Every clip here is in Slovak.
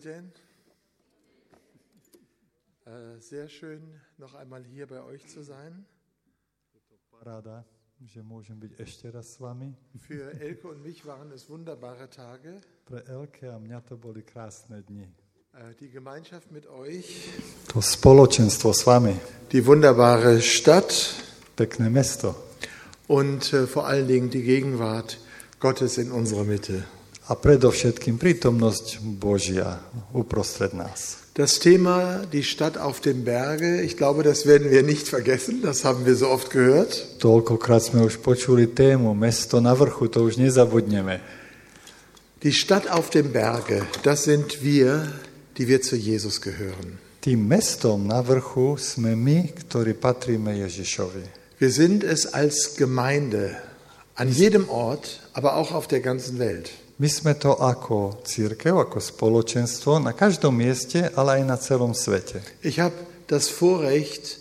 denn? Äh, sehr schön, noch einmal hier bei euch zu sein. Rada, raz. Für Elke und mich waren es wunderbare Tage. Pre Elke a mňa to boli krásne dni. Äh, Die Gemeinschaft mit euch, To spoločenstvo s vami, die wunderbare Stadt mesto und äh, vor allen Dingen die Gegenwart Gottes in unserer Mitte. A predovšetkým prítomnosť Božia uprostred nás. Das Thema die Stadt auf dem Berge, ich glaube, das werden wir nicht vergessen, das haben wir so oft gehört. Toľkokrát sme už počuli tému Mesto na vrchu, to už nezabudneme. Die Stadt auf dem Berge, das sind wir, die wir zu Jesus gehören. Tým mestom na vrchu sme my, ktorí patríme Ježišovi. Wir sind es als Gemeinde an jedem Ort, aber auch auf der ganzen Welt. My sme to ako církev, ako spoločenstvo na každom mieste, ale aj na celom svete. Ich habe das Vorrecht,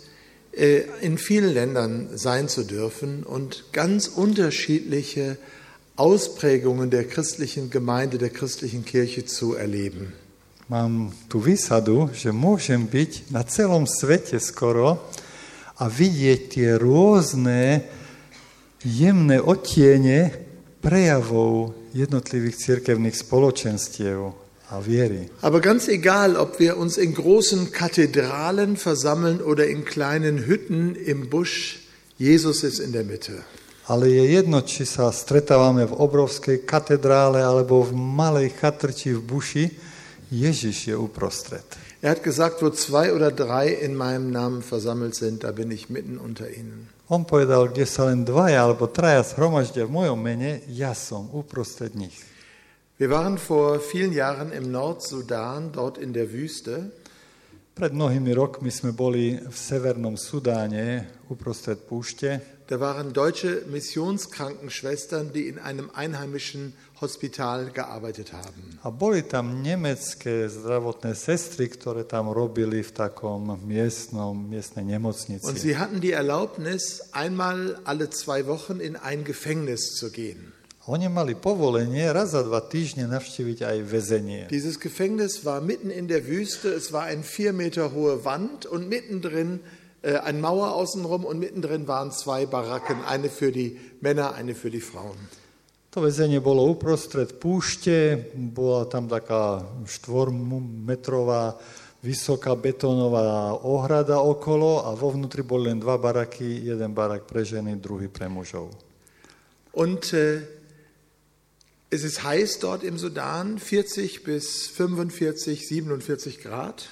äh, in vielen Ländern sein zu dürfen und ganz unterschiedliche Ausprägungen der christlichen Gemeinde, der christlichen Kirche zu erleben. Mám tú výsadu, že môžem byť na celom svete skoro a vidieť tie rôzne jemné odtiene prejavov jednotlivých cirkevných spoločenstiev a viery. Aber ganz egal, ob wir uns in großen Kathedralen versammeln oder in kleinen Hütten im Busch, Jesus ist in der Mitte. Ale je jedno, či sa stretávame v obrovskej katedrále alebo v malej chatrči v buši, Ježiš je uprostred. Er hat gesagt, wo zwei oder drei in meinem Namen versammelt sind, da bin ich mitten unter ihnen. On povedal, kde sa len dvaja alebo traja zhromaždia v mojom mene, ja som uprostred nich. Wir waren vor vielen Jahren im Nordsudan, dort in der Wüste. Pred mnohými rokmi sme boli v severnom Sudáne uprostred púšte. Da waren deutsche Missionskrankenschwestern, die in einem einheimischen Hospital gearbeitet haben. A boli tam nemecké zdravotné sestry, ktoré tam robili v takom miestnom, miestnej Und nemocnici. sie hatten die Erlaubnis, einmal alle zwei Wochen in ein Gefängnis zu gehen. Oni mali povolenie raz za dva týždne navštíviť aj väzenie. Dieses Gefängnis war mitten in der Wüste. Es war eine vier Meter hohe Wand und mittendrin äh, eine Mauer außenrum und mittendrin waren zwei Baracken, eine für die Männer, eine für die Frauen. To väzenie bolo uprostred púšte, bola tam taká štvormetrová vysoká betónová ohrada okolo a vo vnútri boli len dva baraky, jeden barak pre ženy, druhý pre mužov. Und äh, es ist heiß dort im Sudan, 40 bis 45, 47 Grad.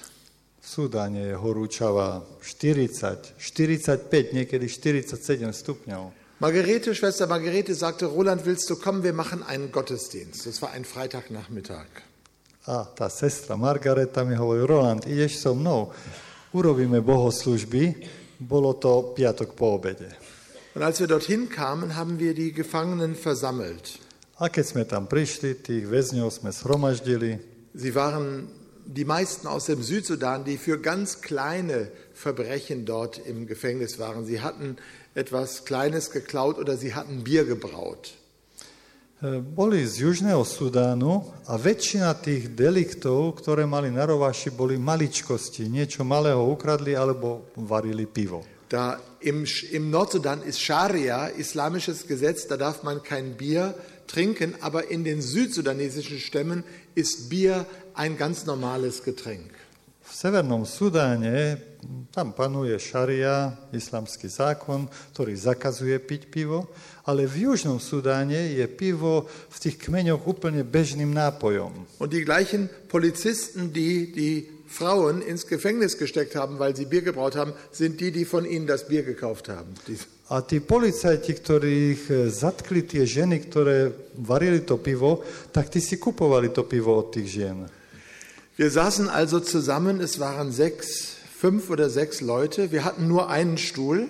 V Sudáne je horúčava 40, 45, niekedy 47 stupňov. Margarete, Schwester Margarete sagte, Roland, willst du kommen? Wir machen einen Gottesdienst. Das war ein Freitagnachmittag. A tá sestra Margareta mi hovorí, Roland, ideš so mnou, urobíme bohoslužby, bolo to piatok po obede. Und als wir dorthin kamen, haben wir die Gefangenen versammelt. A keď sme tam prišli, tých väzňov sme shromaždili, Sie waren die meisten aus dem Südsudan, die für ganz kleine Verbrechen dort im Gefängnis waren. Sie hatten etwas Kleines geklaut oder sie hatten Bier gebraut. E, Boli z Južného Sudánu a väčšina tých deliktov, ktoré mali na rovaši, boli maličkosti. Niečo malého ukradli alebo varili pivo. Da im, Im Nordsudan ist Scharia, islamisches Gesetz, da darf man kein Bier trinken, aber in den südsudanesischen Stämmen ist Bier ein ganz normales Getränk. V Severnom Sudáne tam panuje šaria, islamský zákon, ktorý zakazuje piť pivo, ale v Južnom Sudáne je pivo v tých kmeňoch úplne bežným nápojom. Und die gleichen Polizisten, die die Frauen ins Gefängnis gesteckt haben, weil sie Bier gebraut haben, sind die, die von ihnen das Bier gekauft haben. Die- A tí policajti, ktorých e, zatkli tie ženy, ktoré varili to pivo, tak tí si kupovali to pivo od tých žien. Wir saßen also zusammen, es waren sechs, fünf oder sechs Leute. Wir hatten nur einen Stuhl.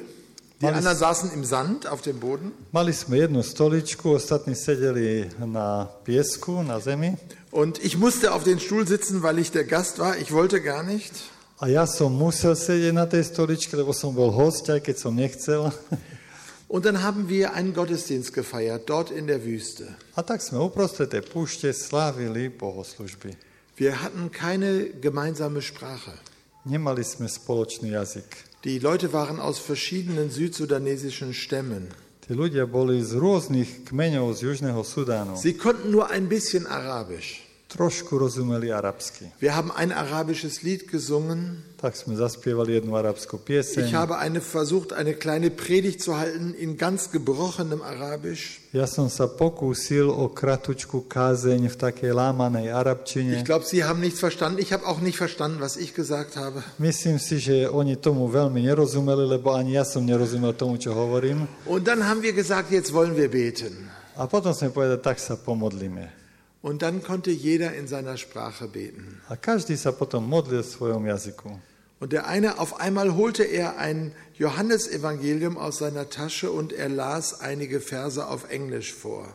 Die anderen saßen im Sand auf dem Boden. Mali sme jednu stoličku, ostatní sedeli na piesku, na zemi. Und ich musste auf den Stuhl sitzen, weil ich der Gast war. Ich wollte gar nicht. A ja som musel sedieť na tej stoličke, lebo som bol host, aj keď som nechcel. Und dann haben wir einen Gottesdienst gefeiert, dort in der Wüste. A tak sme uprostred tej púšte slávili bohoslužby. Wir hatten keine gemeinsame Sprache. Nemali sme spoločný jazyk. Die Leute waren aus verschiedenen südsudanesischen Stämmen. Tí ľudia boli z rôznych kmeňov z Južného Sudánu. Sie konnten nur ein bisschen Arabisch. Trošku rozumeli arabsky. Wir haben ein arabisches Lied gesungen. Tak sme zaspievali jednu arabskú Ich pieseň. habe eine, versucht, eine kleine Predigt zu halten in ganz gebrochenem Arabisch. Ja som sa pokúsil o kratučku kázeň v takej lámanej Ich arabčine. glaube, Sie haben nichts verstanden. Ich habe auch nicht verstanden, was ich gesagt habe. Myslím si, že oni tomu veľmi nerozumeli, lebo ani ja som nerozumel tomu, čo hovorím. Und dann haben wir gesagt, jetzt wollen wir beten. A potom sme povedali, tak sa pomodlíme. Und dann konnte jeder in seiner Sprache beten. A každý sa potom modlil v svojom jazyku. Und der eine, auf einmal holte er ein Johannesevangelium aus seiner Tasche und er las einige Verse auf Englisch vor.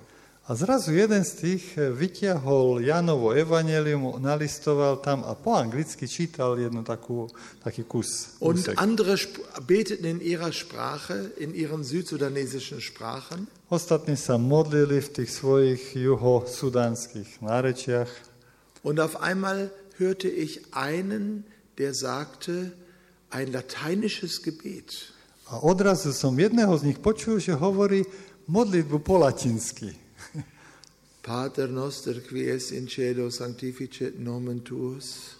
A zrazu jeden z tých eh, vytiahol Janovo evanelium, nalistoval tam a po anglicky čítal jednu takú, taký kus. Und úsek. andere beteten in ihrer Sprache, in ihren südsudanesischen Sprachen. Ostatní sa modlili v tých svojich juhosudánskych nárečiach Und auf einmal hörte ich einen, der sagte, ein lateinisches Gebet. a odrazu som jedného z nich počul, že hovorí modlitbu po latinsky. Pater noster qui es in cielo sanctificet nomen tuus.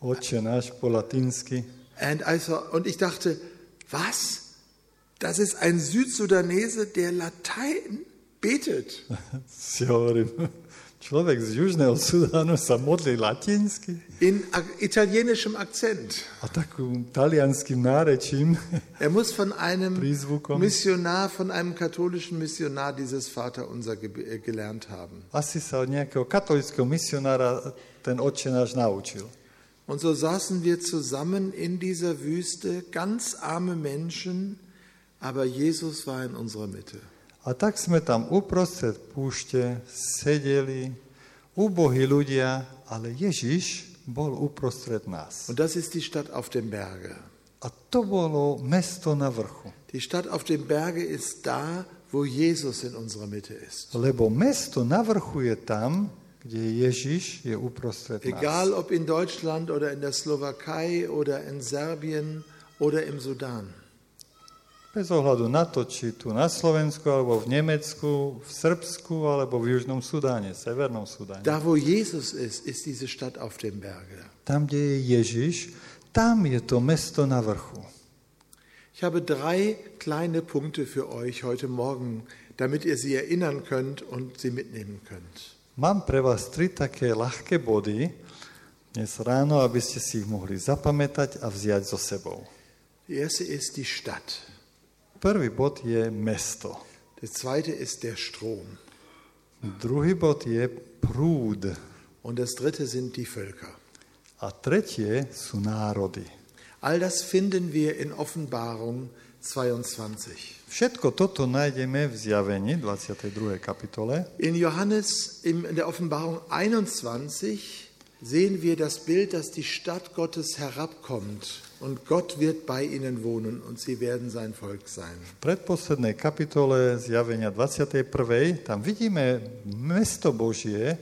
Oče náš po latinsky. And I saw, und ich dachte, was? Das ist ein Südsudanese, der Latein betet. Si človek z Južného Sudánu sa modlí latinsky In italienischem Akzent. a takým talianským nárečím. Er muss von einem. Missionar, von einem katholischen Missionar dieses Vaterunser äh, gelernt haben. Asi sa od nejakého katolického misionára ten oče náš naučil. Und so saßen wir zusammen in dieser Wüste, ganz arme Menschen, aber Jesus war in unserer Mitte. A tak sme tam uprostred púšte sedeli, úbohí ľudia, ale Ježiš bol uprostred nás. Und das ist die Stadt auf dem Berge. A to bolo mesto na vrchu. Die Stadt auf dem Berge ist da, wo Jesus in unserer Mitte ist. Lebo mesto na vrchu je tam, kde Ježiš je uprostred nás. Egal ob in Deutschland oder in der Slowakei oder in Serbien oder im Sudan. Bez ohľadu na to, či tu na Slovensku, alebo v Nemecku, v Srbsku, alebo v Južnom Sudáne, Severnom Sudáne. Da, wo Jesus ist, ist diese Stadt auf dem Berge. Tam, kde je Ježiš, tam je to mesto na vrchu. Ich habe drei kleine Punkte für euch heute Morgen, damit ihr sie erinnern könnt und sie mitnehmen könnt. Mám pre vás tri také ľahké body dnes ráno, aby ste si ich mohli zapamätať a vziať so sebou. Die erste ist die Stadt. Prvý bod je mesto. Der zweite ist der Strom. Druhý bod je prúd. Und das dritte sind die Völker. A tretie sú národy. All das finden wir in Offenbarung 22. Všetko toto nájdeme v zjavení 22. kapitole. In Johannes, in der Offenbarung 21, sehen wir das Bild, dass die Stadt Gottes herabkommt und Gott wird bei ihnen wohnen und sie werden sein Volk sein. V predposlednej kapitole zjavenia 21. tam vidíme mesto Božie,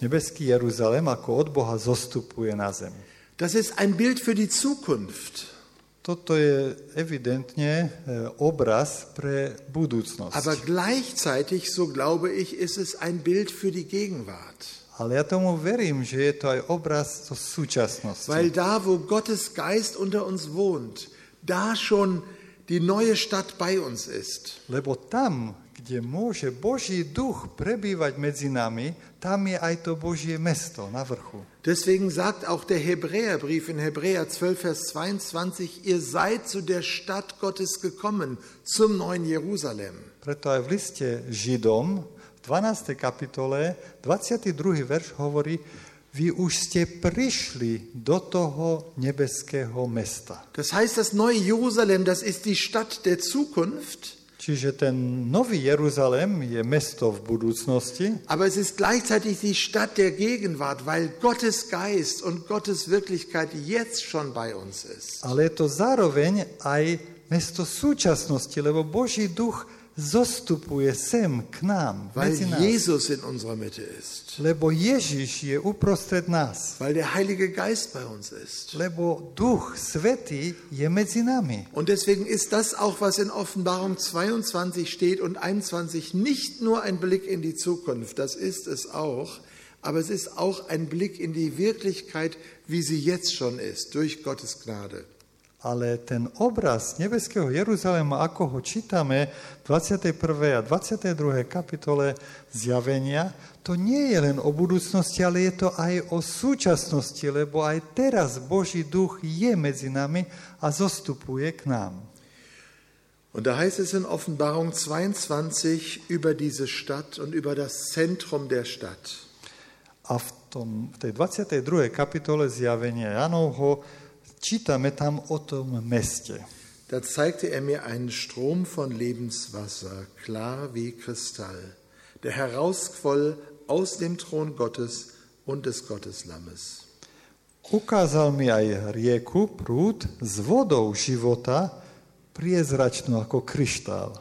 nebeský Jeruzalém, ako od Boha zostupuje na zem. Das ist ein Bild für die Zukunft. Toto je evidentne e, obraz pre budúcnosť. Aber gleichzeitig, so glaube ich, ist es ein Bild für die Gegenwart. Ale ja tomu verím, že je to aj obraz zo súčasnosti. Weil da, wo Gottes Geist unter uns wohnt, da schon die neue Stadt bei uns ist. Lebo tam, kde môže Boží duch prebývať medzi nami, tam je aj to Božie mesto na vrchu. Deswegen sagt auch der Hebräerbrief in Hebräer 12, Vers 22, ihr seid zu der Stadt Gottes gekommen, zum neuen Jerusalem. Preto aj v liste Židom 12. kapitole 22. verš hovorí, vy už ste prišli do toho nebeského mesta. Das heißt, das neue Jerusalem, das ist die Stadt der Zukunft, Čiže ten nový Jeruzalém je mesto v budúcnosti, aber es ist gleichzeitig die Stadt der Gegenwart, weil Gottes Geist und Gottes Wirklichkeit jetzt schon bei uns ist. ale je to zároveň aj mesto súčasnosti, lebo Boží duch zostupuje sem k nám, weil. Jesus in unserer Mitte ist, Lebo Ježiš je uprostred nás. weil der Heilige Geist bei uns ist. Lebo Duch Svetý je medzi nami. Und deswegen ist das auch, was in Offenbarung 22 steht und 21, nicht nur ein Blick in die Zukunft, das ist es auch, aber es ist auch ein Blick in die Wirklichkeit, wie sie jetzt schon ist, durch Gottes Gnade. Ale ten obraz nebeského Jeruzalema, ako ho čítame v 21. a 22. kapitole zjavenia, to nie je len o budúcnosti, ale je to aj o súčasnosti, lebo aj teraz Boží duch je medzi nami a zostupuje k nám. Und da heißt es in Offenbarung 22 über diese Stadt und über das Zentrum der Stadt. A v, tom, v tej 22. kapitole zjavenia Janovho čítame tam o tom meste. Da zeigte er mir einen Strom von Lebenswasser, klar wie Kristall, der herausquoll aus dem Thron Gottes und des Gotteslammes. Ukázal mi aj rieku, prúd s vodou života, priezračnú ako kryštál,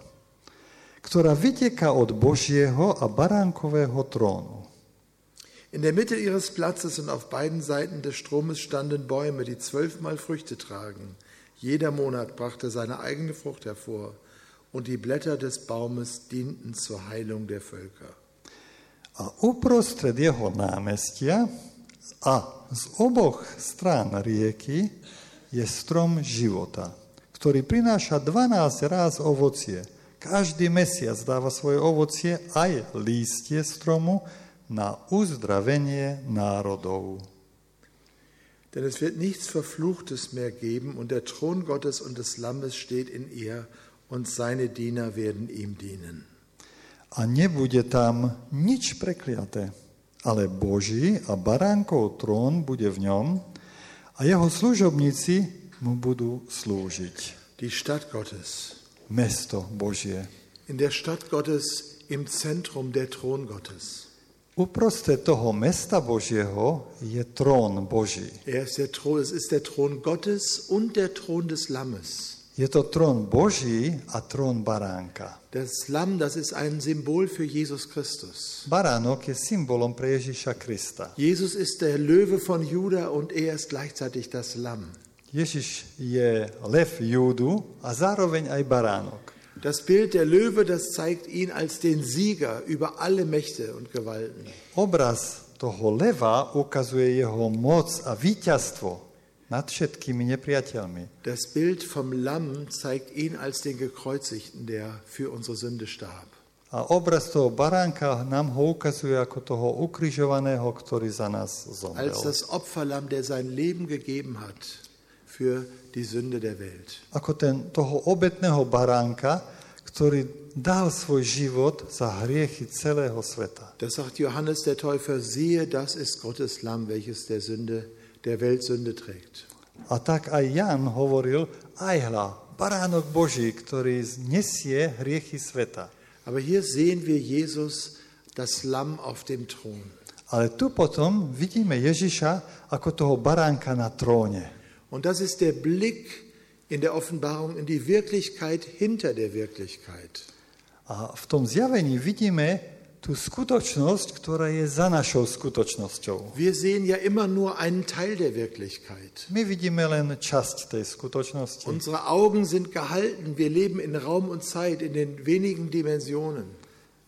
ktorá vyteká od Božieho a baránkového trónu. In der Mitte ihres Platzes und auf beiden Seiten des Stromes standen Bäume, die zwölfmal Früchte tragen. Jeder Monat brachte seine eigene Frucht hervor, und die Blätter des Baumes dienten zur Heilung der Völker. A uprostred jeho námestia a z oboch strán rieky je strom života, ktorý prináša 12 ráz ovocie. Každý mesiac dáva svoje ovocie aj lístie stromu na uzdravenie národov. Denn es wird nichts Verfluchtes mehr geben, und der Thron Gottes und des Lammes steht in ihr, und seine Diener werden ihm dienen. A nebude tam nič prekliaté, ale Boží a baránkov trón bude v ňom a jeho služobníci mu budú slúžiť. Die Stadt Gottes. Mesto Božie. In der Stadt Gottes im Zentrum der Thron Gottes. Uprostred toho mesta Božieho je trón Boží. Er ist der Thron, es ist der Thron Gottes und der Thron des Lammes. Je to trón Boží a trón baránka. Das Lamm, das ist ein Symbol für Jesus Christus. Baránok je symbolom pre Ježiša Krista. Jesus ist der Löwe von Juda und er ist gleichzeitig das Lamm. Ježiš je lev Júdu a zároveň aj baránok. Das Bild der Löwe, das zeigt ihn als den Sieger über alle Mächte und Gewalten. Obraz toho leva ukazuje jeho moc a víťazstvo nad všetkými nepriateľmi. Das Bild vom Lamm zeigt ihn als den Gekreuzigten, der für unsere Sünde starb. A obraz toho baránka nám ho ukazuje ako toho ukrižovaného, ktorý za nás zomrel. Als das Opferlamm, der sein Leben gegeben hat für die Sünde der Welt. Ako ten, toho obetného baránka, ktorý dal svoj život za hriechy celého sveta. Das sagt Johannes der Täufer, siehe, das ist Gottes Lamm, welches der Sünde, der Welt Sünde trägt. A tak aj Jan hovoril, aj hľa, baránok Boží, ktorý nesie hriechy sveta. Aber hier sehen wir Jesus, das Lamm auf dem Thron. Ale tu potom vidíme Ježiša ako toho baránka na tróne. Und das ist der Blick in der Offenbarung in die Wirklichkeit hinter der Wirklichkeit. A v tom zjavení vidíme tú skutočnosť, ktorá je za našou skutočnosťou. Wir sehen ja immer nur einen Teil der Wirklichkeit. My vidíme len časť tej skutočnosti. Unsere Augen sind gehalten, wir leben in Raum und Zeit, in den wenigen Dimensionen.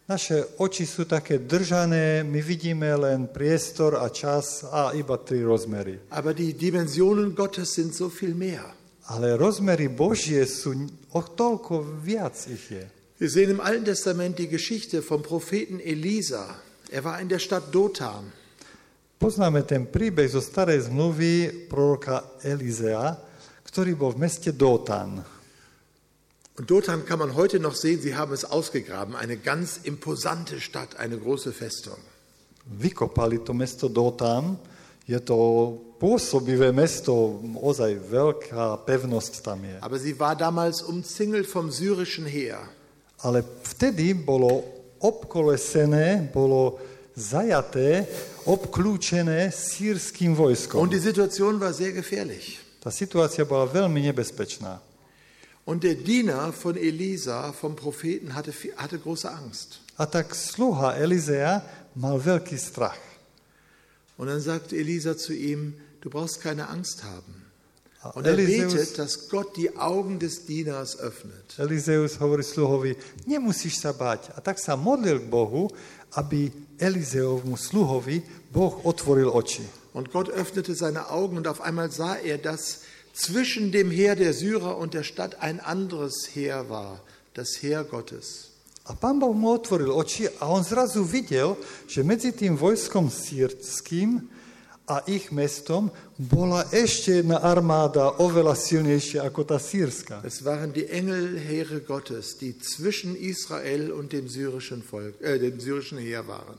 Naše oči sú také držané, my vidíme len priestor a čas a iba tri rozmery. Aber die Dimensionen Gottes sind so viel mehr. Ale rozmery Božie sú o toľko viac ich je. Wir sehen im Alten Testament die Geschichte vom Propheten Elisa. Er war in der Stadt Dothan. Poznáme ten príbeh zo starej zmluvy proroka Elizea, ktorý bol v meste Dotan. Und Dothan kann man heute noch sehen, sie haben es ausgegraben, eine ganz imposante Stadt, eine große Festung. Vykopali to mesto Dotan, je to pôsobivé mesto, ozaj veľká pevnosť tam je. Aber sie war damals umzingelt vom syrischen Heer. Ale vtedy bolo obkolesené, bolo zajaté, obklúčené sírským vojskom. Und die Situation war sehr gefährlich. Tá situácia bola veľmi nebezpečná. Und der Diener von Elisa, vom Propheten, hatte, hatte große Angst. A tak sluha Elizea mal veľký strach. Und dann sagte Elisa zu ihm, du brauchst keine Angst haben. Und er Elizeus, betet, dass Gott die Augen des Dieners öffnet. Elizeus hovorí sluhovi, nemusíš sa báť. A tak sa modlil k Bohu, aby Elizeovmu sluhovi Boh otvoril oči. Und Gott öffnete seine Augen und auf einmal sah er, dass zwischen dem Heer der Syrer und der Stadt ein anderes Heer war, das Heer Gottes. A pán Boh mu otvoril oči a on zrazu videl, že medzi tým vojskom sírským a ich mestom bola ešte jedna armáda oveľa silnejšia ako tá sírska. Es waren die Engelheere Gottes, die zwischen Israel und dem syrischen Volk, äh, dem syrischen Heer waren.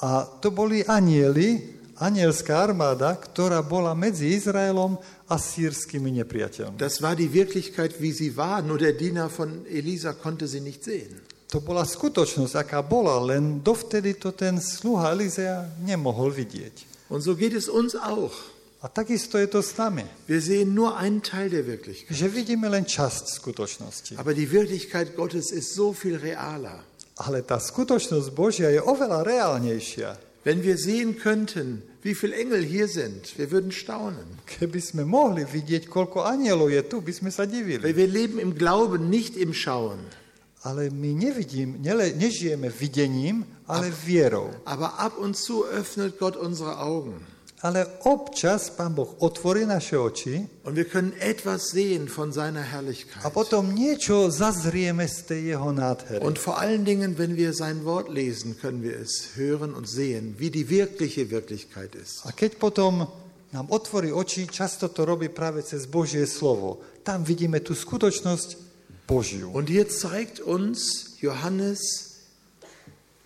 A to boli anieli, anielská armáda, ktorá bola medzi Izraelom a sírskymi nepriateľmi. Das war die Wirklichkeit, wie sie war, nur der Diener von Elisa konnte sie nicht sehen. To bola skutočnosť, aká bola, len dovtedy to ten sluha Elizea nemohol vidieť. Und so geht es uns auch. A takisto je to s nami, Wir sehen nur einen Teil der Wirklichkeit. že vidíme len časť skutočnosti. Aber die Wirklichkeit Gottes ist so viel realer. Ale tá skutočnosť Božia je oveľa reálnejšia. Wenn wir sehen könnten, wie viele Engel hier sind, wir würden staunen. Tu, divili. Weil wir leben im Glauben, nicht im Schauen. Ale my nevidím, nele, nežijeme videním, ale vierou. Aber ab und zu öffnet Gott unsere Augen. Ale občas Pán Boh otvorí naše oči Und wir können etwas sehen von seiner a Herrlichkeit. potom niečo zazrieme z tej jeho nádhery. Und vor allen Dingen, wenn wir sein Wort lesen, können wir es hören und sehen, wie die wirkliche Wirklichkeit ist. A keď potom nám otvorí oči, často to robí práve cez Božie slovo. Tam vidíme tú skutočnosť Božiu. Und hier zeigt uns Johannes,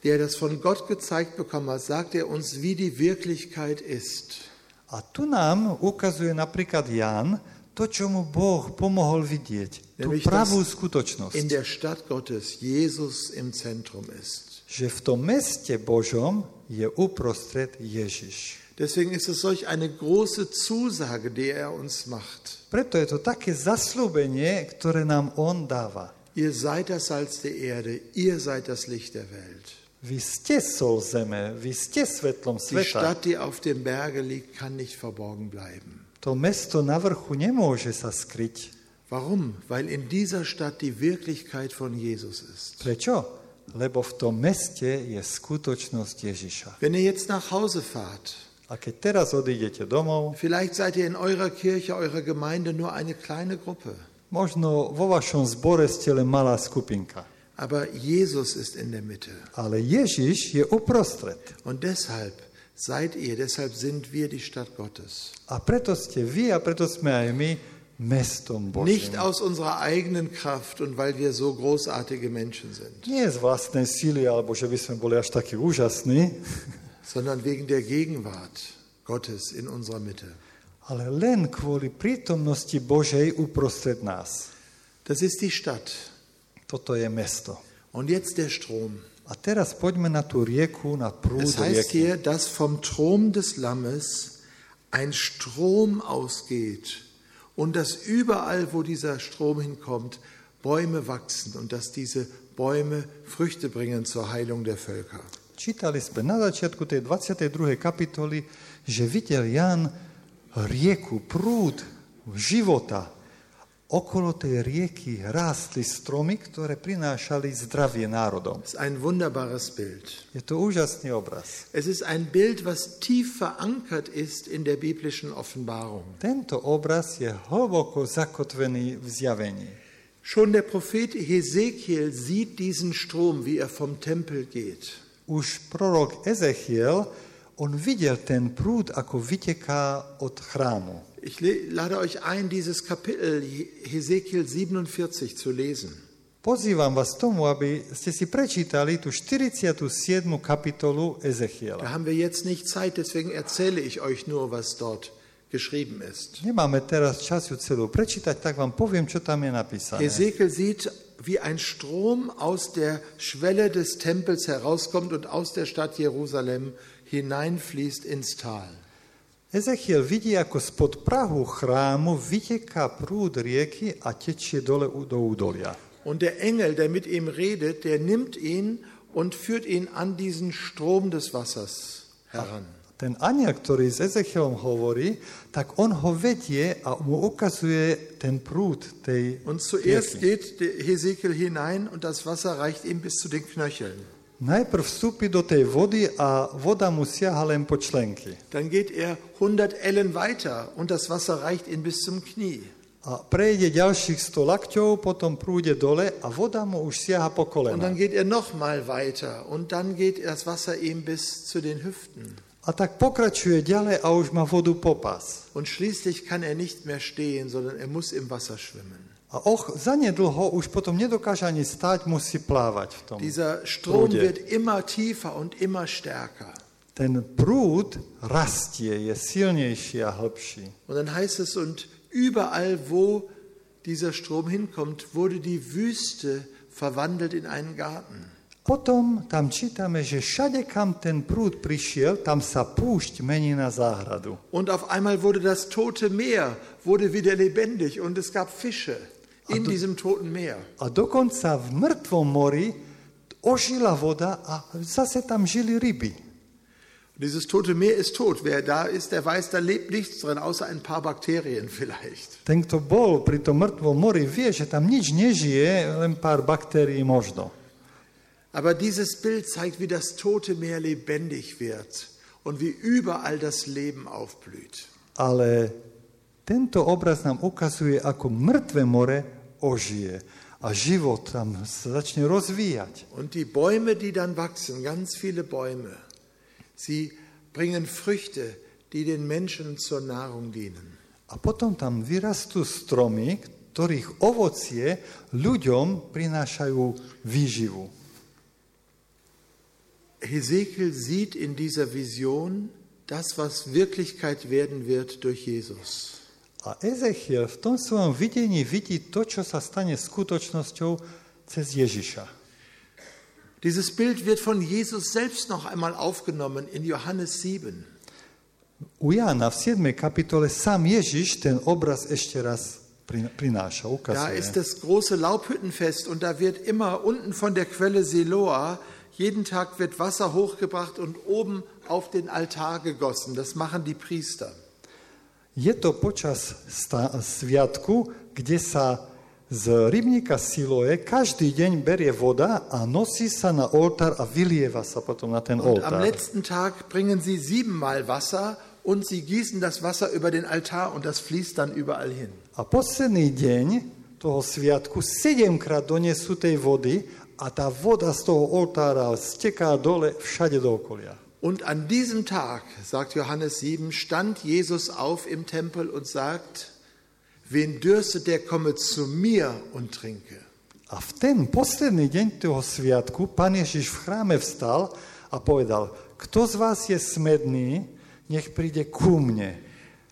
der das von Gott gezeigt bekommen hat, sagt er uns, wie die Wirklichkeit ist. A tu nám ukazuje napríklad Ján to, čo mu Boh pomohol vidieť. Tú Nämlich, pravú dass skutočnosť. in der Stadt Gottes Jesus im Zentrum ist. Že v tom meste Božom je uprostred Ježiš. Deswegen ist es solch eine große Zusage, die er uns macht. Preto je to také zaslúbenie, ktoré nám On dáva. Ihr seid das Salz der Erde, ihr seid das Licht der Welt. Vy ste sol zeme, vy ste svetlom Die sveta. Stadt, die auf dem Berge liegt, kann nicht verborgen bleiben. To mesto na vrchu nemôže sa skryť. Warum? Weil in dieser Stadt die Wirklichkeit von Jesus ist. Prečo? Lebo v tom meste je skutočnosť Ježiša. Wenn ihr jetzt nach Hause fahrt, A keď teraz odídete domov, vielleicht seid ihr in eurer Kirche, eurer Gemeinde nur eine kleine Gruppe, možno vo vašom zbore ste len malá skupinka. Aber Jesus ist in der Mitte. Ale Ježiš je uprostred. Und deshalb seid ihr, deshalb sind wir die Stadt Gottes. A preto ste vy a preto sme aj my mestom Nicht Božím. aus unserer eigenen Kraft und weil wir so großartige Menschen sind, Nie z vlastnej síly, alebo že by sme boli až takí úžasní, sondern wegen der Gegenwart Gottes in unserer Mitte. ale len kvôli prítomnosti Božej uprostred nás. Das ist die Stadt. Toto je mesto. Und jetzt der Strom. A teraz poďme na tú rieku, na prúd Es heißt hier, dass vom Strom des Lammes ein Strom ausgeht und dass überall, wo dieser Strom hinkommt, Bäume wachsen und dass diese Bäume Früchte bringen zur Heilung der Völker. Čítali sme na začiatku tej 22. kapitoly, že videl Jan rieku, prúd života. Okolo tej rieky rástli stromy, ktoré prinášali zdravie národom. Ist ein wunderbares Bild. Je to úžasný obraz. Es ist ein Bild, was tief verankert ist in der biblischen Offenbarung. Tento obraz je hlboko zakotvený v zjavení. Schon der Prophet Hesekiel sieht diesen Strom, wie er vom Tempel geht. Už prorok Ezechiel, on videl ten prúd, ako vyteká od chrámu. Ich lade euch ein, dieses Kapitel Hesekiel 47 zu lesen. Pozývam vás tomu, aby ste si prečítali tú 47. kapitolu Ezechiela. Da haben wir jetzt nicht Zeit, deswegen erzähle ich euch nur, was dort geschrieben ist. Nemáme teraz čas ju celú prečítať, tak vám poviem, čo tam je napísané. Hesekiel sieht, wie ein Strom aus der Schwelle des Tempels herauskommt und aus der Stadt Jerusalem hineinfließt ins Tal. Ezechiel vidí, ako spod prahu chrámu vyteká prúd rieky a tečie dole do údolia. Und der Engel, der mit ihm redet, der nimmt ihn und führt ihn an diesen Strom des Wassers heran. Ten aniel, ktorý s Ezechielom hovorí, tak on ho vedie a mu ukazuje ten prúd tej Und zuerst rieky. geht Hesekiel hinein und das Wasser reicht ihm bis zu den Knöcheln. Najprv vstúpi do tej vody a voda mu siaha len po členky. Dann geht er 100 Ellen weiter und das Wasser reicht ihm bis zum Knie. A prejde ďalších 100 lakťov, potom prúde dole a voda mu už siaha po Und kolena. dann geht er noch mal weiter und dann geht das Wasser ihm bis zu den Hüften. A tak pokračuje ďalej a už má vodu po pás. Und schließlich kann er nicht mehr stehen, sondern er muss im Wasser schwimmen. A och, zanedlho už potom nedokáže ani stáť, musí plávať v tom. Dieser Strom prúde. wird immer tiefer und immer stärker. Ten prúd rastie, je silnejší a hlbší. Und dann heißt es, und überall, wo dieser Strom hinkommt, wurde die Wüste verwandelt in einen Garten. Potom tam čítame, že všade, kam ten prúd prišiel, tam sa púšť mení na záhradu. Und auf einmal wurde das tote Meer wurde wieder lebendig und es gab Fische in diesem toten Meer. A dokonca v mŕtvom mori ožila voda a zase tam žili ryby. Dieses tote Meer ist tot. Wer da ist, der weiß, da lebt nichts drin, außer ein paar Bakterien vielleicht. Ten, kto bol pri tom mŕtvom mori, vie, že tam nič nežije, len pár baktérií možno. Aber dieses Bild zeigt, wie das tote Meer lebendig wird und wie überall das Leben aufblüht. Ale tento obraz nám ukazuje, ako mŕtve more ožije a život tam sa začne rozvíjať. Und die Bäume, die dann wachsen, ganz viele Bäume, sie bringen Früchte, die den Menschen zur Nahrung dienen. A potom tam vyrastú stromy, ktorých ovocie ľuďom prinášajú výživu. Hesekiel sieht in dieser Vision das, was Wirklichkeit werden wird durch Jesus. A Ezechiel v tom svojom videní vidí to, čo sa stane skutočnosťou cez Ježiša. Dieses Bild wird von Jesus selbst noch einmal aufgenommen in Johannes 7. U Jána v 7. kapitole sám Ježiš ten obraz ešte raz pri- prináša, Da ist ukazuje. das große Laubhüttenfest und da wird immer unten von der Quelle Siloa, jeden Tag wird Wasser hochgebracht und oben auf den Altar gegossen. Das machen die Priester. Je to počas sviatku, kde sa z rybníka Siloe každý deň berie voda a nosí sa na oltár a vylieva sa potom na ten Und am oltár. letzten Tag bringen sie siebenmal Wasser und sie gießen das Wasser über den Altar und das fließt dann überall hin. A posledný deň toho sviatku sedemkrát donesú tej vody a tá voda z toho oltára steká dole všade do okolia. Und an diesem Tag, sagt Johannes 7, stand Jesus auf im Tempel und sagt, wen dürstet, der komme zu mir und trinke. A v ten posledný deň toho sviatku pán Ježiš v chráme vstal a povedal, kto z vás je smedný, nech príde ku mne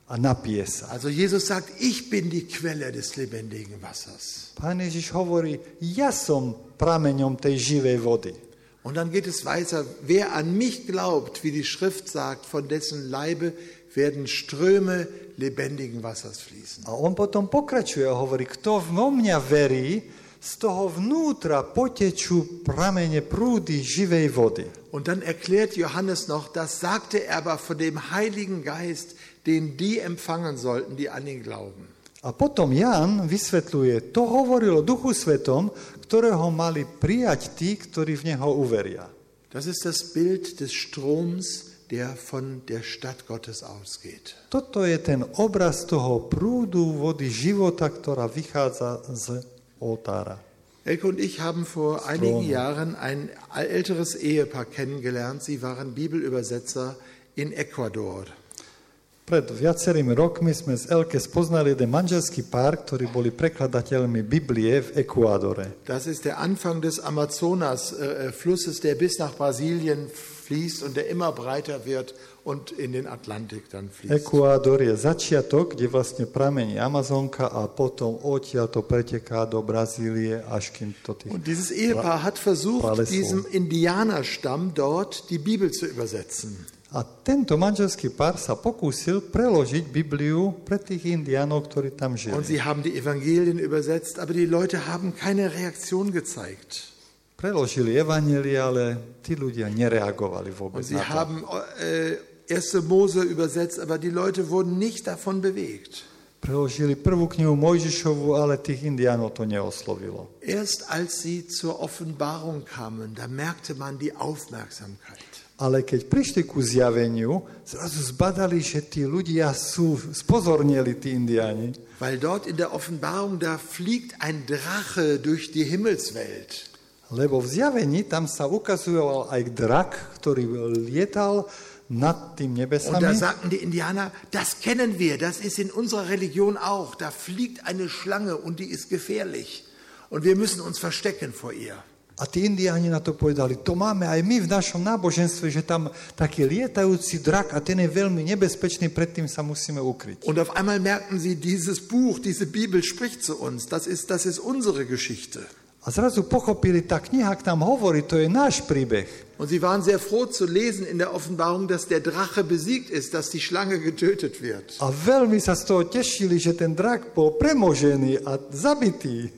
a napije sa. Also Jesus sagt, ich bin die Quelle des lebendigen Wassers. Pán Ježiš hovorí, ja som prameňom tej živej vody. Und dann geht es weiter, wer an mich glaubt, wie die Schrift sagt, von dessen Leibe werden Ströme lebendigen Wassers fließen. A on potom pokračuje a hovorí, kto vo mňa verí, z toho vnútra potečú pramene prúdy živej vody. Und dann erklärt Johannes noch, das sagte er aber von dem Heiligen Geist, den die empfangen sollten, die an ihn glauben. A potom Jan vysvetľuje, to hovoril o Duchu Svetom, ktorého mali prijať tí, ktorí v Neho uveria. Das ist das Bild des Stroms, der von der Stadt Gottes ausgeht. Toto je ten obraz toho prúdu vody života, ktorá vychádza z oltára. Elke und ich haben vor einigen Jahren ein älteres Ehepaar kennengelernt. Sie waren Bibelübersetzer in Ecuador. Pred viacerými rokmi sme z Elke spoznali jeden manželský pár, ktorí boli prekladateľmi Biblie v Ekuádore. Das ist der Anfang des Amazonas-Flusses, der bis nach Brasilien fließt und der immer breiter wird und in den Atlantik dann fließt. Ekuádor je začiatok, kde vlastne pramení Amazonka a potom odtiaľ to preteká do Brazílie, až kým to tých... Und dieses Ehepaar hat versucht, diesem Indianerstamm dort die Bibel zu übersetzen. A tento manželský pár sa pokúsil preložiť Bibliu pre tých indiánov, ktorí tam Und žili. sie haben die Evangelien übersetzt, aber die Leute haben keine Reaktion gezeigt. Preložili evanelie, ale tí ľudia nereagovali Und vôbec sie na to. haben äh, 1. Mose übersetzt, aber die Leute wurden nicht davon bewegt. Preložili prvú knihu Mojžišovu, ale tých indiánov to neoslovilo. Erst als sie zur Offenbarung kamen, da merkte man die Aufmerksamkeit. Ale keď prišli ku zjaveniu, zrazu zbadali, že tí ľudia sú, spozornili tí indiáni, Weil dort in der Offenbarung, da fliegt ein Drache durch die Himmelswelt. lebo v zjavení tam sa ukazoval aj drak, ktorý lietal nad tým Und da nebesami. sagten die Indianer, das kennen wir, das ist in unserer Religion auch. Da fliegt eine Schlange und die ist gefährlich. Und wir müssen uns verstecken vor ihr. A tí indiáni na to povedali, to máme aj my v našom náboženstve, že tam taký lietajúci drak a ten je veľmi nebezpečný, predtým sa musíme ukryť. Und auf einmal merkten sie, dieses Buch, diese Bibel spricht zu uns. Das ist, das ist unsere Geschichte. A zrazu pochopili, tá kniha k nám hovorí, to je náš príbeh. Und sie waren sehr froh zu lesen in der Offenbarung, dass der Drache besiegt ist, dass die Schlange getötet wird. A veľmi sa z toho tešili, že ten drak bol premožený a zabitý.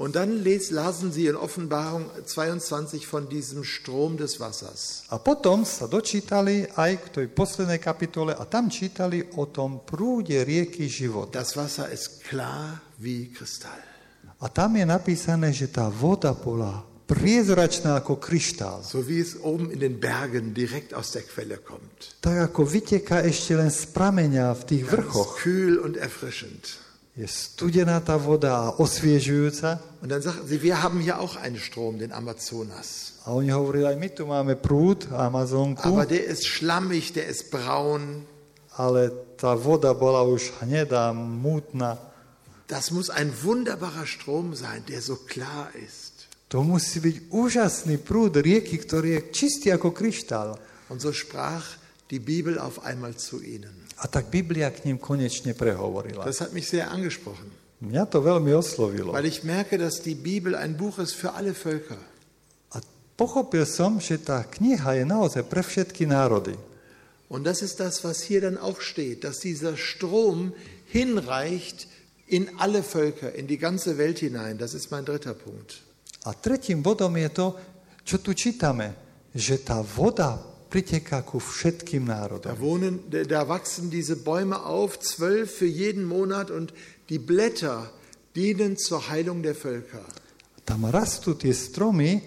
Und dann lasen sie in Offenbarung 22 von diesem Strom des Wassers. A potom sa dočítali aj k tej poslednej kapitole a tam čítali o tom prúde rieky života. Das Wasser ist klar wie Kristall. A tam je napísané, že tá voda bola priezračná ako kryštál. So wie es oben in den Bergen direkt aus der Quelle kommt. Tak ako vyteká ešte len z prameňa v tých Ganz vrchoch. kühl und erfrischend. Und dann sagten sie, wir haben hier auch einen Strom, den Amazonas. Aber der ist schlammig, der ist braun. Das muss ein wunderbarer Strom sein, der so klar ist. To musí byť úžasný prúd rieky, ktorý je čistý ako kryštál. Und so sprach die Bibel auf einmal zu ihnen. A tak Biblia k ním konečne prehovorila. Das hat mich sehr angesprochen, Mňa to veľmi oslovilo. weil ich merke, dass die Bibel ein Buch ist für alle Völker. A pochopil som, že tá kniha je naozaj pre všetky národy. Und das ist das, was hier dann auch steht, dass dieser Strom hinreicht in alle Völker, in die ganze Welt hinein. Das ist mein dritter Punkt. A tretím bodom je to, čo tu čítame, že tá voda priteká ku všetkým národom. Da, wohnen, da wachsen diese Bäume auf, zwölf für jeden Monat, und die Blätter dienen zur Heilung der Völker. Tam rastú tie stromy,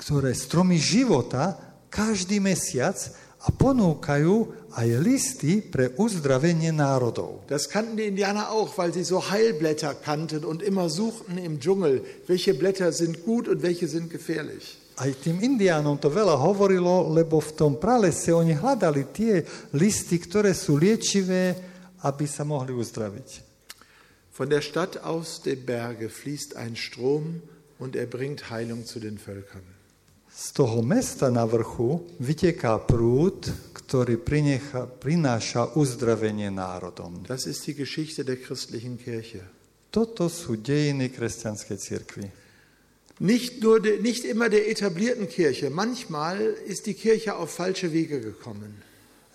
ktoré stromy života každý mesiac a ponúkajú aj listy pre uzdravenie národov. Das kannten die Indianer auch, weil sie so Heilblätter kannten und immer suchten im Dschungel, welche Blätter sind gut und welche sind gefährlich. Aj tým indiánom to veľa hovorilo, lebo v tom pralese oni hľadali tie listy, ktoré sú liečivé, aby sa mohli uzdraviť. Von der Stadt aus dem Berge fließt ein Strom und er bringt Heilung zu den Völkern. Z toho mesta na vrchu vyteká prúd, ktorý prinecha, prináša uzdravenie národom. Das ist die Geschichte der christlichen Kirche. Toto sú dejiny kresťanskej cirkvi. Nicht, nur de, nicht immer der etablierten Kirche, manchmal ist die Kirche auf falsche Wege gekommen.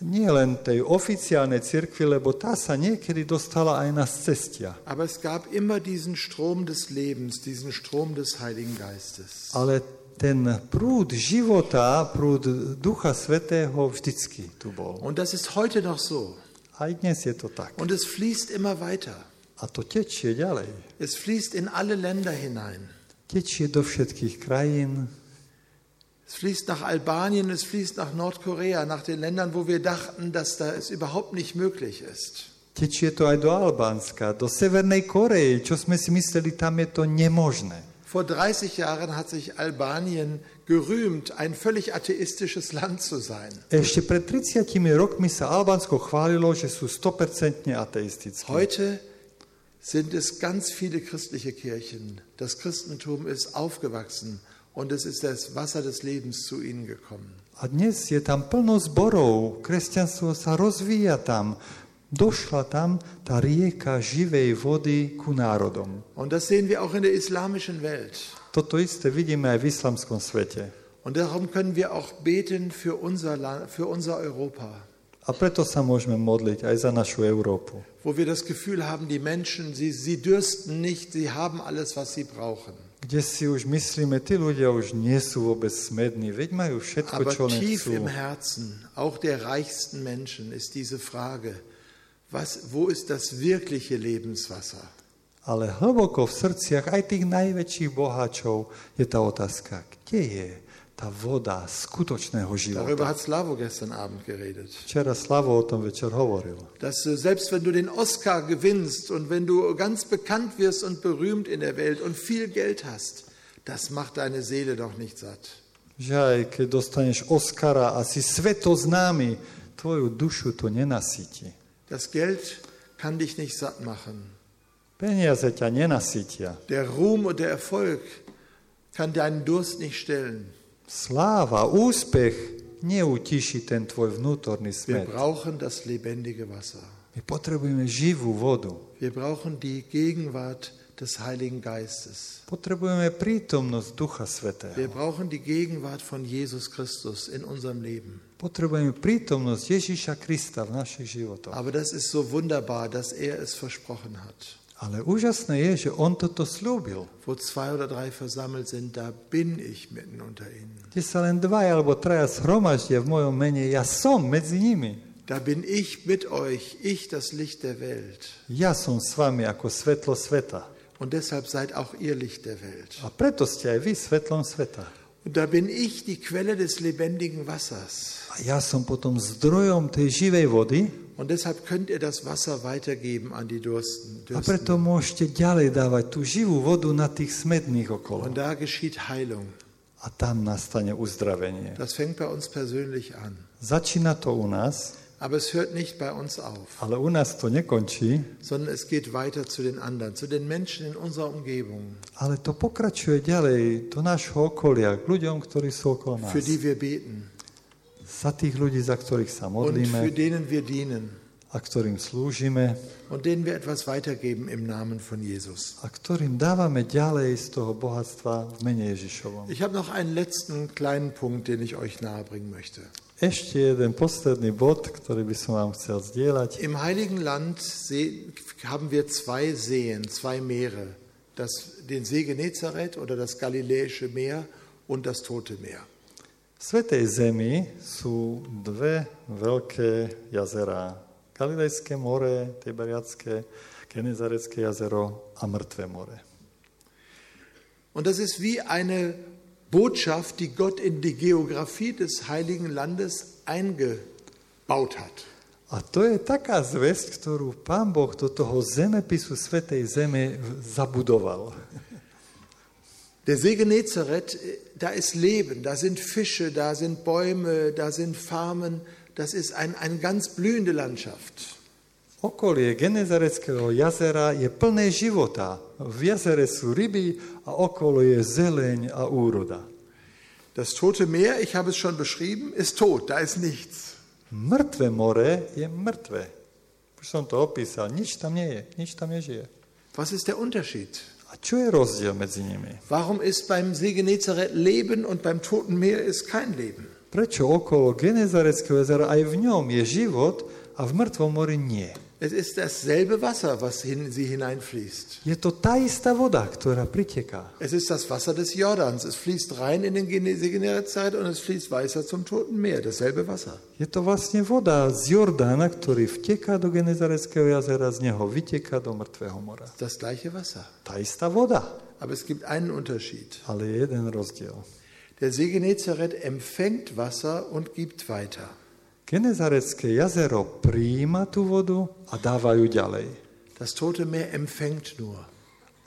Nie len tej oficiálnej cirkvi, lebo tá sa niekedy dostala aj na cestia. Aber es gab immer diesen Strom des Lebens, diesen Strom des Heiligen Geistes. Ale ten prúd života, prúd Ducha Svetého vždycky tu bol. Und das ist heute noch so. Aj dnes je to tak. Und es fließt immer weiter. A to tečie ďalej. Es fließt in alle Länder hinein. Tečie do všetkých krajín, Es fließt nach Albanien, es fließt nach Nordkorea, nach den Ländern, wo wir dachten, dass da es überhaupt nicht möglich ist. tečie to aj do Albánska, do Severnej Korei, čo sme si mysleli, tam je to nemožné. Vor 30 Jahren hat sich Albanien gerühmt, ein völlig atheistisches Land zu sein. Ešte pred 30 rokmi sa Albánsko chválilo, že sú 100% ateistické. Heute sind es ganz viele christliche Kirchen. Das Christentum ist aufgewachsen und es ist das Wasser des Lebens zu ihnen gekommen. A dnes je tam plno zborov, kresťanstvo sa rozvíja tam. Došla tam tá rieka živej vody ku národom. Und das sehen wir auch in der islamischen Welt. Toto isté vidíme aj v islamskom svete. Und darum können wir auch beten für unser, Land, für unser Europa, A preto sa môžeme modliť aj za našu Európu, wo wir das Gefühl haben, die Menschen, sie, sie dürsten nicht, sie haben alles, was sie brauchen. kde si už myslíme, tí ľudia už nie sú vôbec smední, veď majú všetko, Aber čo len tief chcú. im Herzen, auch der reichsten Menschen, ist diese Frage, was, wo ist das wirkliche Lebenswasser? Ale hlboko v srdciach aj tých najväčších boháčov je tá otázka, kde je tá voda skutočného Darüber života. hat Slavo gestern Abend geredet. Včera Slavo o tom večer hovoril. Dass äh, selbst wenn du den Oscar gewinnst und wenn du ganz bekannt wirst und berühmt in der Welt und viel Geld hast, das macht deine Seele doch nicht satt. Aj keď dostaneš Oscara a si svetoznámy, tvoju dušu to nenasytí. Das Geld kann dich nicht satt machen. Peniaze ťa nenasytia. Der Ruhm und der Erfolg kann deinen Durst nicht stillen. Sláva, úspech neutiší ten tvoj vnútorný Wir smet. brauchen das lebendige Wasser. My potrebujeme živú vodu. Wir brauchen die Gegenwart des Heiligen Geistes. Potrebujeme prítomnosť Ducha Wir Svetého. brauchen die Gegenwart von Jesus Christus in unserem Leben. Potrebujeme prítomnosť Ježíša Krista v našich životoch. Aber das ist so wunderbar, dass er es versprochen hat. Ale úžasné je, že on toto slúbil. Wo zwei oder drei versammelt sind, da bin ich mitten unter ihnen. Kde sa len dvaja alebo traja zhromaždia v mojom mene, ja som medzi nimi. Da bin ich mit euch, ich das Licht der Welt. Ja som s vami ako svetlo sveta. Und deshalb seid auch ihr Licht der Welt. A preto ste aj vy svetlom sveta. Und da bin ich die Quelle des lebendigen Wassers. A ja som potom zdrojom tej živej vody Und deshalb könnt ihr das Wasser weitergeben an die Dursten. a preto Dürsten. môžete ďalej dávať tú živú vodu na tých smedných okolo. Und da geschieht Heilung. A tam nastane uzdravenie. Das fängt bei uns persönlich an. Začína to u nás, Aber es hört nicht bei uns auf, ale u nás to nekončí, sondern es geht weiter zu den anderen, zu den Menschen in unserer Umgebung, ale to pokračuje ďalej do nášho okolia, k ľuďom, ktorí sú okolo nás. für die wir beten Za tých ľudí, za ktorých sa und für modlíme denen wir dienen a ktorým slúžime und denen wir etwas weitergeben im Namen von Jesus. a ktorým dávame ďalej z toho bohatstva v mene Ježišovom. Ich habe noch einen letzten kleinen Punkt, den ich euch nahebringen möchte. Ešte jeden posledný bod, ktorý by som vám chcel zdieľať. Im Heiligen Land haben wir zwei Seen, zwei Meere, das, den See Genezareth oder das Galiläische Meer und das Tote Meer. V Svetej Zemi sú dve veľké jazera. Galilejské more, Tiberiacké, Genezarecké jazero a Mŕtve more. Und das ist wie eine Botschaft, die Gott in die Geografie des Heiligen Landes eingebaut hat. A to je taká zväzť, ktorú Pán Boh do toho zemepisu Svetej Zeme zabudoval. Der See Genezareth, da ist Leben, da sind Fische, da sind Bäume, da sind Farmen, das ist ein, eine ganz blühende Landschaft. Okolie Genezareckého jazera je plné života. V jazere sú ryby a okolo je zeleň a úroda. Das Tote Meer, ich habe es schon beschrieben, ist tot, da ist nichts. Mŕtve more je mŕtve. Už som to opísal. Nič tam nie je. Nič tam nežije. Was ist der Unterschied? A čo je rozdiel medzi nimi? Warum ist beim See Genezareth Leben und beim Toten Meer ist kein Leben? Prečo okolo Genezareckého jazera aj v ňom je život a v mŕtvom mori nie? Es ist dasselbe Wasser, was in sie hineinfließt. Je to tá istá voda, ktorá priteká. Es ist das Wasser des Jordans. Es fließt rein in den Gene- See Genezareth und es fließt weiter zum Toten Meer. Dasselbe Wasser. Je to vlastne voda z Jordána, ktorý vteká do Genezareckého jazera, z neho vyteká do mŕtvého mora. Das gleiche Wasser. Tá istá voda, Aber es gibt einen Unterschied. ale je jeden rozdiel. Der See Genezareth empfängt Wasser und gibt weiter. Genezarecké jazero prijíma tú vodu a dáva ju ďalej. Das Tote Meer empfängt nur.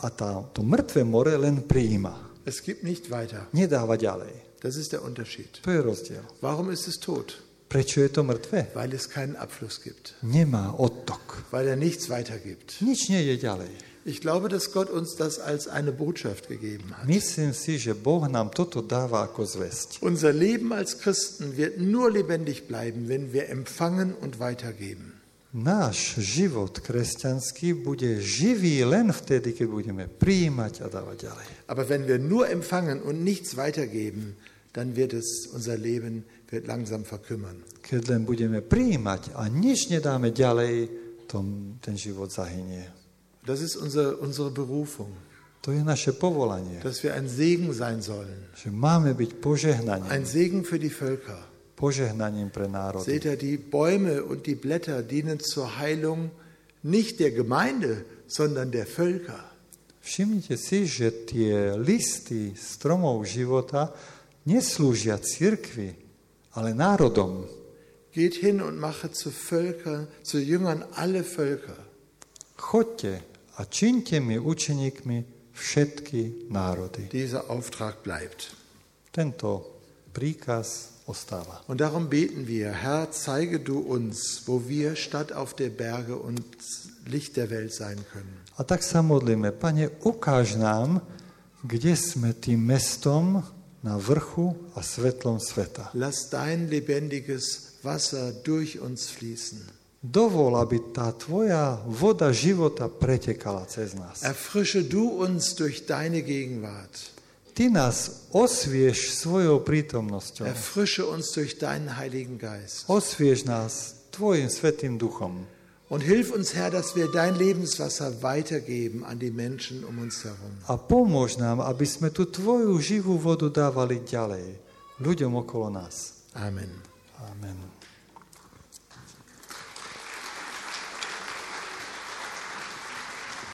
A tá, to mŕtve more len prijíma. Es gibt nicht weiter. Nedáva ďalej. Das ist der Unterschied. To je rozdiel. Warum ist es tot? Prečo je to mŕtve? Weil es keinen Abfluss gibt. Nemá odtok. Weil er nichts weitergibt. Nič nejde ďalej. Ich glaube, dass Gott uns das als eine Botschaft gegeben hat. Myslím si, že Boh nám toto dáva ako zväzť. Unser Leben als Christen wird nur lebendig bleiben, wenn wir empfangen und weitergeben. Náš život kresťanský bude živý len vtedy, keď budeme prijímať a dávať ďalej. Aber wenn wir nur empfangen und nichts weitergeben, dann wird es unser Leben wird langsam verkümmern. Keď len budeme prijímať a nič nedáme ďalej, to, ten život zahynie. Das ist unsere, unsere Berufung, To je naše povolanie, dass wir ein Segen sein sollen. že máme byť Ein požehnaním, Segen für die Völker. požehnaním pre národy. Seht ihr, die Bäume und die Blätter dienen zur Heilung nicht der Gemeinde, sondern der Völker. Všimnite si, že tie listy stromov života neslúžia cirkvi, ale národom. Geht hin und mache zu Völkern, zu Jüngern alle Völker. Chodte a čiňte mi učeníkmi všetky národy. Dieser Auftrag bleibt. Tento príkaz ostáva. Und darum beten wir, Herr, zeige du uns, wo wir statt auf der Berge und Licht der Welt sein können. A tak sa modlíme, Pane, ukáž nám, kde sme tým mestom na vrchu a svetlom sveta. Lass dein lebendiges Wasser durch uns fließen. Dovol, aby tá tvoja voda života pretekala cez nás. Erfrische du uns durch deine Gegenwart. Ty nás osvieš svojou prítomnosťou. Erfrische uns durch deinen Heiligen Geist. Osvieš nás tvojim svetým duchom. Und hilf uns, Herr, dass wir dein Lebenswasser weitergeben an die Menschen um uns herum. A pomôž nám, aby sme tú tvoju živú vodu dávali ďalej ľuďom okolo nás. Amen. Amen.